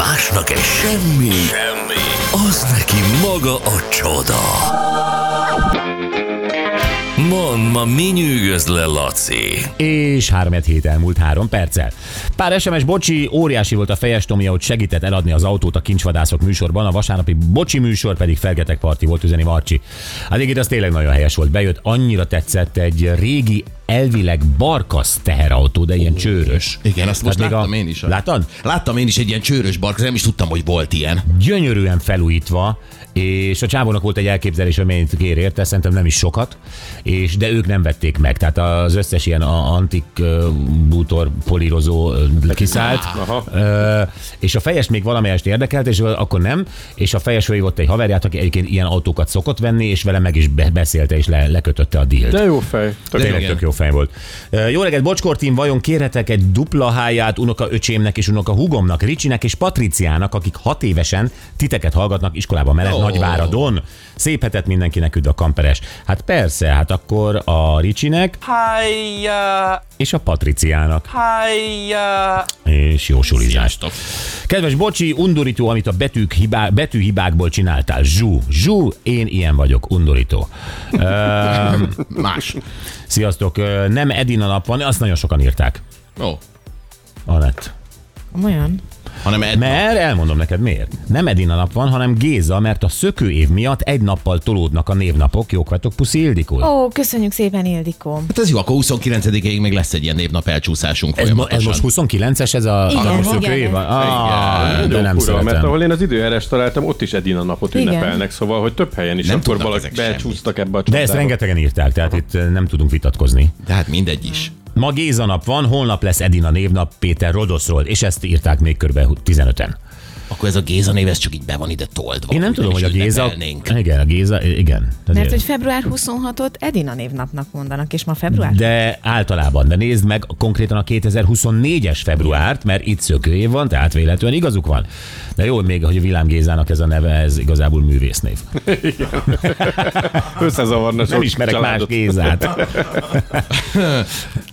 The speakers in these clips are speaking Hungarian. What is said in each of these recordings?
Másnak egy semmi, semmi, az neki maga a csoda. Mond, ma mi nyűgöz le, Laci? És 3 hét elmúlt 3 perccel. Pár SMS bocsi, óriási volt a fejes Tomi, hogy segített eladni az autót a kincsvadászok műsorban, a vasárnapi bocsi műsor pedig felgetek parti volt üzeni Marcsi. Hát igen, az tényleg nagyon helyes volt. Bejött, annyira tetszett egy régi elvileg barkasz teherautó, de ilyen csőrös. Igen, azt most még láttam én is. Láttad? Láttam én is egy ilyen csőrös barkát, nem is tudtam, hogy volt ilyen. Gyönyörűen felújítva, és a csávónak volt egy elképzelés, amennyit kér érte, szerintem nem is sokat, és de ők nem vették meg. Tehát az összes ilyen a- antik bútor polírozó kiszállt, és a fejes még valamelyest érdekelt, és akkor nem, és a fejes ott egy haverját, aki egyébként ilyen autókat szokott venni, és vele meg is be- beszélte, és le, lekötötte a dílt. De jó fej. Tök Tényleg igen. tök jó fej volt. Jó reggelt, Bocskortin, vajon kérhetek egy dupla háját unoka öcsémnek és unoka hugomnak, Ricsinek és Patriciának, akik hat évesen titeket hallgatnak iskolában mellett Ó. Nagyváradon. Szép hetet mindenkinek üdv a kamperes. Hát persze, hát akkor a Ricsinek Hájjá, és a Patriciának. hájjá. És jó sulizást. Kedves Bocsi, undorító, amit a betűk hibá, betűhibákból csináltál. Zsú, zsú, én ilyen vagyok, undorító. Öm, Más. Sziasztok, nem Edina nap van, azt nagyon sokan írták. Ó, Anett. Olyan? Hanem Edna. Mert elmondom neked miért. Nem Edina nap van, hanem Géza, mert a szökő év miatt egy nappal tolódnak a névnapok. Jók vagytok, puszi Ildikó. Ó, köszönjük szépen, Ildikó. Hát ez jó, akkor 29-ig még lesz egy ilyen névnap elcsúszásunk ez, mo- ez most 29-es, ez a, Igen, a szökő igen. év? Ah, Igen. de nem fura, mert szeretem. ahol én az időjárás találtam, ott is Edina napot Igen. ünnepelnek, szóval, hogy több helyen is Nem akkor valaki becsúsztak ebbe a De ezt rengetegen írták, tehát itt eh, nem tudunk vitatkozni. De hát mindegy is. Ma Géza nap van, holnap lesz Edina névnap Péter Rodoszról, és ezt írták még kb. 15-en. Akkor ez a Géza név, ez csak így be van ide toldva. Én nem tudom, hogy a Géza... ünnepelnénk. Igen, a Géza, igen. Mert Azért. hogy február 26-ot Edina névnapnak mondanak, és ma február. De általában, de nézd meg konkrétan a 2024-es februárt, mert itt szökőév van, tehát véletlenül igazuk van. De jó, még hogy a Vilám Gézának ez a neve, ez igazából művésznév. Összezavarna Nem sok ismerek más családot. Gézát.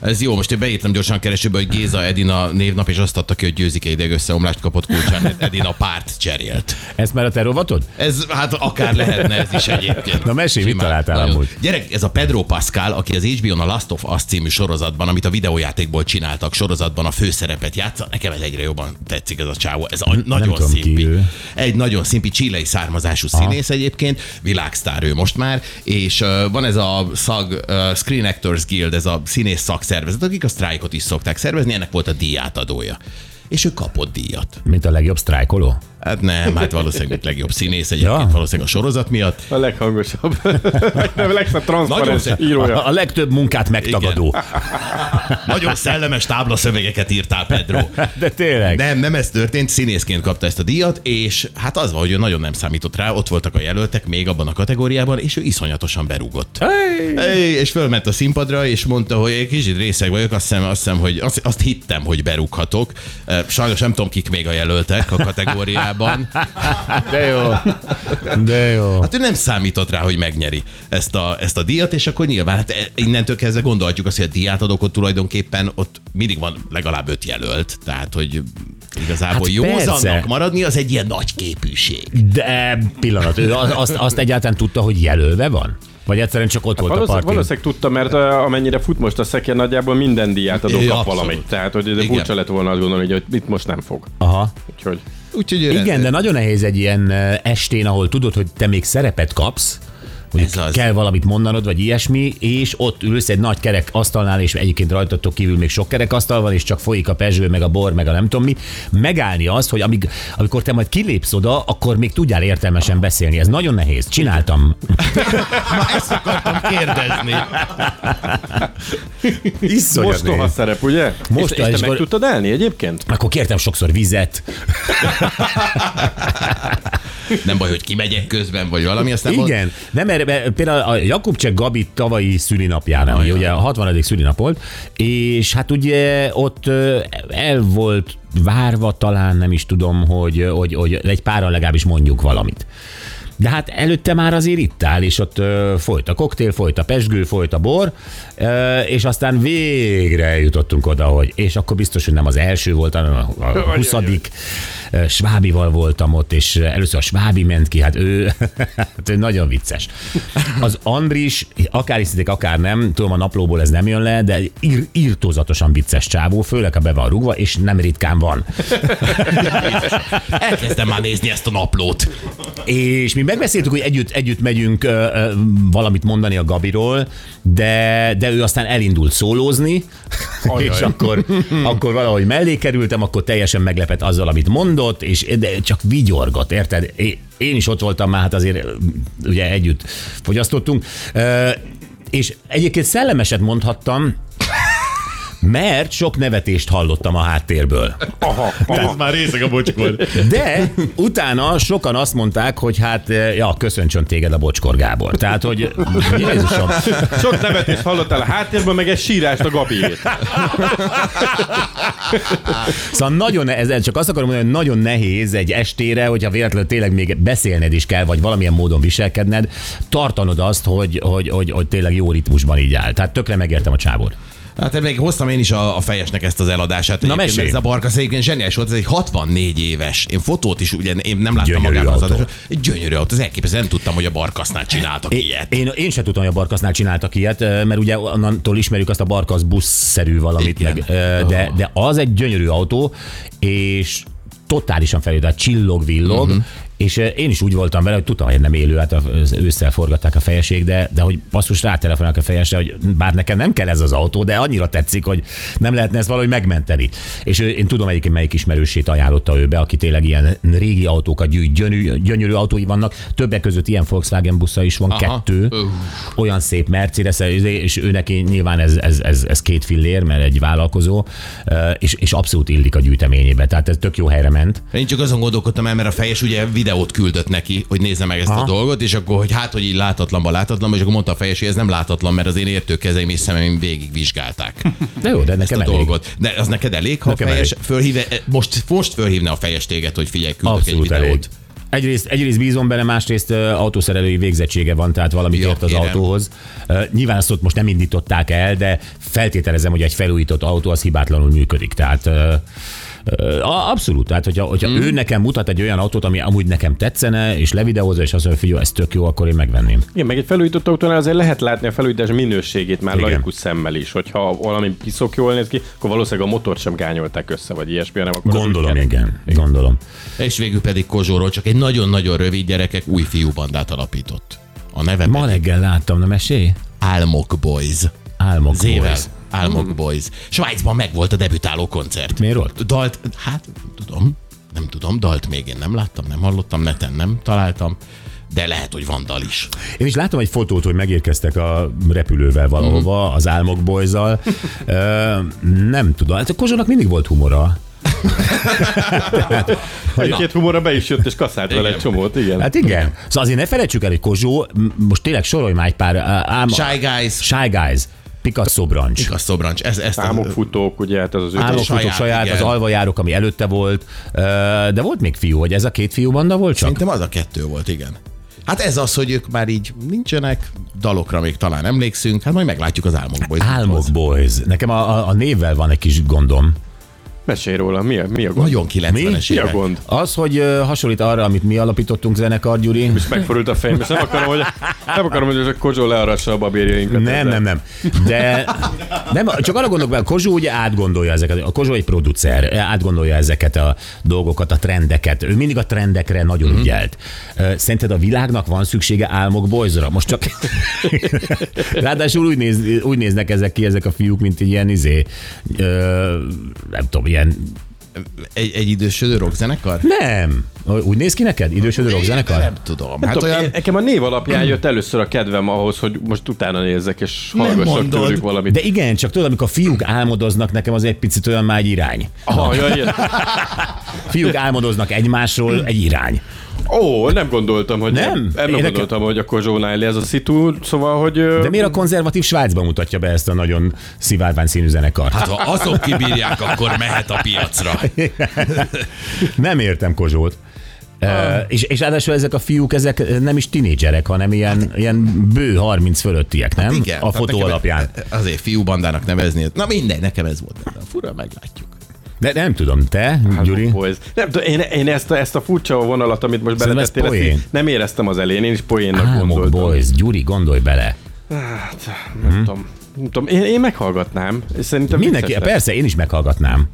Ez jó, most én beírtam gyorsan keresőbe, hogy Géza Edina névnap, és azt adta ki, hogy győzike ideg összeomlást kapott kulcsán, Edina párt cserélt. Ezt már a te rovatod? Ez hát akár lehetne ez is egyébként. Na, mesélj, mit találtál Nagyon. amúgy? Gyerek, ez a Pedro Pascal, aki az HBO-n a Last of Us című sorozatban, amit a videójátékból csináltak, sorozatban a főszerepet játsza. Nekem ez egyre jobban tetszik ez a csávó. Ez a, nagyon tudom, szimpi. Egy nagyon szimpi csilei származású színész egyébként, világsztár ő most már, és uh, van ez a szag uh, Screen Actors Guild, ez a színész szakszervezet, akik a sztrájkot is szokták szervezni, ennek volt a díjátadója. És ő kapott díjat. Mint a legjobb sztrájkoló? Hát nem, hát valószínűleg legjobb színész egyébként, Ja. valószínűleg a sorozat miatt. A leghangosabb. Nem, a legszebb transzparens írója. A, a legtöbb munkát megtagadó. Nagyon szellemes táblaszövegeket írtál, Pedro. De tényleg. Nem, nem ez történt, színészként kapta ezt a díjat, és hát az van, hogy ő nagyon nem számított rá, ott voltak a jelöltek még abban a kategóriában, és ő iszonyatosan berúgott. Hey. Hey, és fölment a színpadra, és mondta, hogy egy kicsit részeg vagyok, azt hiszem, azt, hiszem, hogy azt, azt hittem, hogy berúghatok. Eh, Sajnos nem tudom, kik még a jelöltek a kategóriában. De jó. De jó. Hát ő nem számított rá, hogy megnyeri ezt a, ezt a díjat, és akkor nyilván hát innentől kezdve gondolhatjuk azt, hogy a díját adok ott tulajdonképpen ott mindig van legalább öt jelölt, tehát hogy igazából Hát józannak persze. maradni, az egy ilyen nagy képűség. De pillanat, ő az- azt, azt egyáltalán tudta, hogy jelölve van? Vagy egyszerűen csak ott volt a Valószínűleg, partin? valószínűleg tudta, mert uh, amennyire fut most a szekér, nagyjából minden díját adó É, kap valamit. Tehát, hogy de Igen. furcsa lett volna azt gondolni, hogy itt most nem fog. Aha. Úgyhogy Úgyhogy Igen, de nagyon nehéz egy ilyen estén, ahol tudod, hogy te még szerepet kapsz, Ez az. kell valamit mondanod, vagy ilyesmi, és ott ülsz egy nagy kerek asztalnál, és egyébként rajtatok kívül még sok kerek asztal van, és csak folyik a pezső, meg a bor, meg a nem tudom mi, megállni azt, hogy amíg, amikor te majd kilépsz oda, akkor még tudjál értelmesen beszélni. Ez nagyon nehéz. Csináltam. Ma ezt akartam kérdezni. Iszonyat mostoha nehéz. szerep, ugye? Most és, és és te meg akkor- tudtad elni egyébként? Akkor kértem sokszor vizet. Nem baj, hogy kimegyek közben, vagy valami, aztán mond- Igen, nem erre, mert például a Jakubcsek Gabi tavalyi szülinapján, ami ugye a 60. szülinap volt, és hát ugye ott el volt várva talán, nem is tudom, hogy, hogy, hogy egy páran legalábbis mondjuk valamit. De hát előtte már azért itt áll, és ott ö, folyt a koktél, folyt a pesgő, folyt a bor, ö, és aztán végre jutottunk oda, hogy, és akkor biztos, hogy nem az első volt, hanem a, a 20 Ö, Svábival voltam ott, és először a Svábi ment ki, hát ő, hát ő nagyon vicces. Az Andris, akár hiszitek, akár nem, tudom, a naplóból ez nem jön le, de ír, írtózatosan vicces csávó, főleg ha be van rugva, és nem ritkán van. Elkezdem már nézni ezt a naplót. És mi megbeszéltük, hogy együtt, együtt megyünk ö, ö, valamit mondani a Gabiról, de, de ő aztán elindult szólózni, és akkor, akkor valahogy mellé kerültem, akkor teljesen meglepett azzal, amit mondott, és de csak vigyorgott, érted? Én is ott voltam már, hát azért ugye együtt fogyasztottunk, Ö, és egyébként szellemeset mondhattam, mert sok nevetést hallottam a háttérből. Ez már részeg a bocskor. De utána sokan azt mondták, hogy hát, ja, köszöntsön téged a Bocskor Gábor. Tehát, hogy Jézusom, Sok nevetést hallottál a háttérben, meg egy sírást a Gabiét. szóval nagyon, ez, csak azt akarom mondani, hogy nagyon nehéz egy estére, hogyha véletlenül tényleg még beszélned is kell, vagy valamilyen módon viselkedned, tartanod azt, hogy, hogy, hogy, hogy tényleg jó ritmusban így áll. Tehát tökre megértem a csávót. Hát még hoztam én is a, a fejesnek ezt az eladását. Egyébként mesélj. Ez a barkasz egyébként zseniális volt, ez egy 64 éves. Én fotót is, ugye én nem láttam Gyönyörű magát az adást. Egy gyönyörű autó, ez elképesztő, nem tudtam, hogy a barkasznál csináltak ilyet. Én, én sem tudtam, hogy a Barkasznál csináltak ilyet, mert ugye onnantól ismerjük azt a Barkasz buszszerű valamit, Igen. meg, de, de az egy gyönyörű autó, és totálisan felül, tehát csillog-villog, uh-huh. És eh, én is úgy voltam vele, hogy tudtam, hogy nem élő, hát az ősszel forgatták a fejeség, de, de hogy basszus rátelefonálok a fejesre, hogy bár nekem nem kell ez az autó, de annyira tetszik, hogy nem lehetne ezt valahogy megmenteni. És ő, én tudom egyébként, melyik ismerősét ajánlotta ő be, aki tényleg ilyen régi autókat gyűjt, gyönyörű, gyönyörű autói vannak, többek között ilyen Volkswagen busza is van, Aha. kettő, olyan szép Mercedes, és ő neki nyilván ez, ez, ez, ez két fillér, mert egy vállalkozó, eh, és, és abszolút illik a gyűjteményébe. Tehát ez tök jó helyre ment. Én csak azon gondolkodtam el, mert a fejes ugye videót küldött neki, hogy nézze meg ezt Aha. a dolgot, és akkor, hogy hát, hogy így látatlanban látatlanban, és akkor mondta a fejes, hogy ez nem látatlan, mert az én értőkezeim és szemeim végig vizsgálták De jó, de ezt nekem a elég. dolgot. De az neked elég, ha Nekem a fejes fölhívne, most, most fölhívna a fejes téged, hogy figyelj, küldök Abszolút egy videót. elég. Egyrészt, egyrészt bízom benne, másrészt ö, autószerelői végzettsége van, tehát valamit Ja, ért az kérem. autóhoz. Ö, Nyilván azt ott most nem indították el, de feltételezem, hogy egy felújított autó az hibátlanul működik. Tehát ö, abszolút. Tehát, hogyha, hogyha Hmm. mm. ő nekem mutat egy olyan autót, ami amúgy nekem tetszene, és levideózza, és azt mondja, figyelj, ez tök jó, akkor én megvenném. Igen, meg egy felújított autónál azért lehet látni a felújítás minőségét már Igen. laikus szemmel is. Hogyha valami piszok jól néz ki, akkor valószínűleg a motort sem gányolták össze, vagy ilyesmi, hanem akkor Gondolom, kell. igen. Gondolom. És végül pedig Kozsóról csak egy nagyon-nagyon rövid gyerekek új fiúbandát alapított. A neve Ma pedig reggel láttam, nem mesé? Álmok Boys. Álmok Zével. Boys. Álmok Boys. Svájcban megvolt a debütáló koncert. Miért volt? Dalt, hát tudom, nem tudom, dalt még én nem láttam, nem hallottam, neten nem találtam, de lehet, hogy van dal is. Én is láttam egy fotót, hogy megérkeztek a repülővel valahova, az Álmok Boys-zal. Ö, nem tudom, hát a Kozsónak mindig volt humora. Egy-két humorra be is jött, és kaszált vele egy csomót, igen. Hát igen. Szóval azért ne felejtsük el, hogy Kozsó, most tényleg sorolj már egy pár ám... Shy Guys, Shy Guys, Picasso Branch. a Szobrancs, ez, ezt Álmokfutók, ugye, hát az az ő Álmokfutók saját, saját, igen. az alvajárok, ami előtte volt, de volt még fiú, hogy ez a két fiú banda volt csak? Szerintem az a kettő volt, igen. Hát ez az, hogy ők már így nincsenek, dalokra még talán emlékszünk, hát majd meglátjuk az álmok Boys. Álmok Boys. Nekem a, a, a névvel van egy kis gondom. Mesélj róla, mi a, mi a gond? Nagyon 90-es Mi? Mi a gond? Az, hogy ö, hasonlít arra, amit mi alapítottunk zenekar, Gyuri. És megforult a fejem, és nem akarom, hogy, nem akarom, hogy ez a Kozsó learassa a babérjainkat. Nem, nem, nem. De nem, csak arra gondolok, hogy a Kozsó ugye átgondolja ezeket. A Kozsó egy producer, átgondolja ezeket a dolgokat, a trendeket. Ő mindig a trendekre nagyon ügyelt. Ö, Szerinted a világnak van szüksége álmok boysra? Most csak... Ráadásul úgy, néz, úgy néznek ezek ki, ezek a fiúk, mint egy ilyen izé, ö, nem tudom, ilyen Egy, egy idősödő rockzenekar? nem. Úgy néz ki neked? Idősödő rockzenekar? Nem tudom. Hát Hát tudom, olyan... Nekem a név alapján jött először a kedvem ahhoz, hogy most utána nézzek, és hallgassak tőlük valamit. De igen, csak tudod, amikor a fiúk álmodoznak, nekem az egy picit olyan már egy irány. Aha, ja, ilyen. Fiúk álmodoznak egymásról, egy irány. Ó, nem gondoltam, hogy Nem? nem, nem Én nekem- gondoltam, hogy a Kozsónál ez a szitu, szóval, hogy... De miért a konzervatív Svájcban mutatja be ezt a nagyon szivárvány színű zenekart? Hát ha azok kibírják, akkor mehet a piacra. Nem értem Kozsót. Uh, és, és ráadásul ezek a fiúk, ezek nem is tinédzserek, hanem ilyen, ilyen bő 30 fölöttiek, nem? Igen. a tehát fotó alapján. Azért fiúbandának nevezni. Na mindegy, nekem ez volt. Fura, meglátjuk. De nem tudom, te, Gyuri? Boys. Nem tudom, én, én ezt, a, ezt a furcsa vonalat, amit most Szerintem ez beletettél, ezt nem éreztem az elén, én is poénnak Álmok, gondoltam. boys, Gyuri, gondolj bele. Hát, nem tudom. Nem tudom. Én, én meghallgatnám. Szerintem Mindenki, vicces persze, én is meghallgatnám.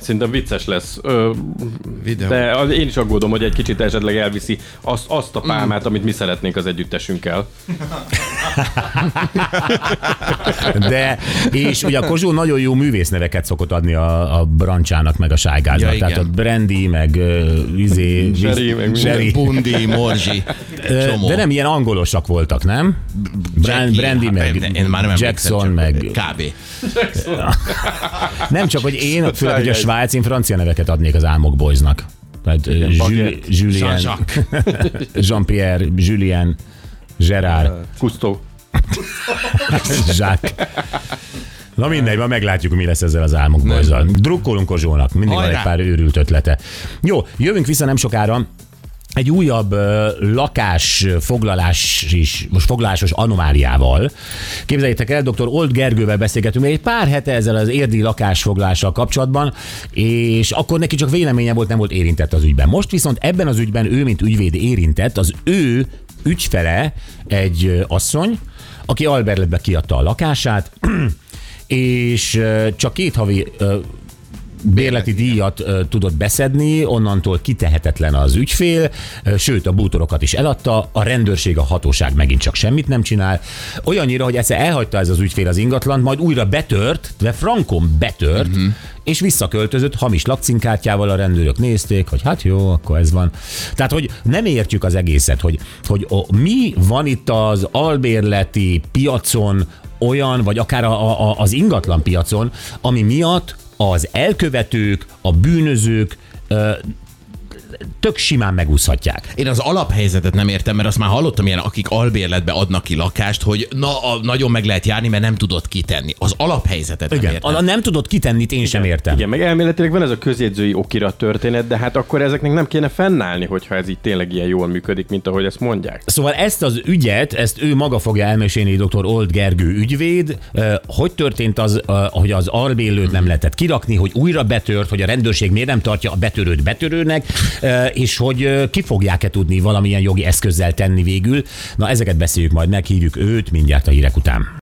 Szerintem vicces lesz. Ö, Videó. de az- én is aggódom, hogy egy kicsit esetleg elviszi azt, azt a pálmát, amit mi szeretnénk az együttesünkkel. De, és ugye a Kozsó nagyon jó művészneveket szokott adni a, a brancsának, meg a sájgáznak. Ja, Tehát a Brandy, meg uh, izé, Sherry, meg Sherry. Bundi, Morzsi, csomó. De nem ilyen angolosak voltak, nem? Brand, Jackie, Brandy, hát meg én- már nem Jackson, meg... Kb. Nem csak, hogy én, főleg, hogy a. Svájc, én francia neveket adnék az Álmok Boysnak. Tehát ö, Jules-. Julien. Jean-Pierre, Julien, Gerard, Kusztó. Jacques. Na mindegy, ma meglátjuk, mi lesz ezzel az álmok bolyzal. Drukkolunk Kozsónak, mindig van egy Hajrá! pár őrült ötlete. Jó, jövünk vissza nem sokára egy újabb lakás foglalás is, most foglalásos anomáliával. Képzeljétek el, dr. Old Gergővel beszélgetünk egy pár hete ezzel az érdi lakásfoglalással kapcsolatban, és akkor neki csak véleménye volt, nem volt érintett az ügyben. Most viszont ebben az ügyben ő, mint ügyvéd érintett, az ő ügyfele egy asszony, aki Alberletbe kiadta a lakását, és csak két havi bérleti díjat tudott beszedni, onnantól kitehetetlen az ügyfél, sőt a bútorokat is eladta, a rendőrség, a hatóság megint csak semmit nem csinál. Olyannyira, hogy egyszer elhagyta ez az ügyfél az ingatlant, majd újra betört, de frankon betört, uh-huh. és visszaköltözött hamis lakcímkártyával, a rendőrök nézték, hogy hát jó, akkor ez van. Tehát, hogy nem értjük az egészet, hogy, hogy a, mi van itt az albérleti piacon olyan, vagy akár a, a, az ingatlan piacon, ami miatt az elkövetők, a bűnözők tök simán megúszhatják. Én az alaphelyzetet nem értem, mert azt már hallottam ilyen, akik albérletbe adnak ki lakást, hogy na, a, nagyon meg lehet járni, mert nem tudod kitenni. Az alaphelyzetet nem Igen, értem. a, nem tudod kitennit, én sem értem. Igen, meg elméletileg van ez a közjegyzői okirat történet, de hát akkor ezeknek nem kéne fennállni, hogyha ez így tényleg ilyen jól működik, mint ahogy ezt mondják. Szóval ezt az ügyet, ezt ő maga fogja elmesélni, dr. Old Gergő ügyvéd, hogy történt az, hogy az albélőt nem lehetett kirakni, hogy újra betört, hogy a rendőrség miért nem tartja a betörőt betörőnek, és hogy ki fogják-e tudni valamilyen jogi eszközzel tenni végül. Na ezeket beszéljük majd meg, őt mindjárt a hírek után.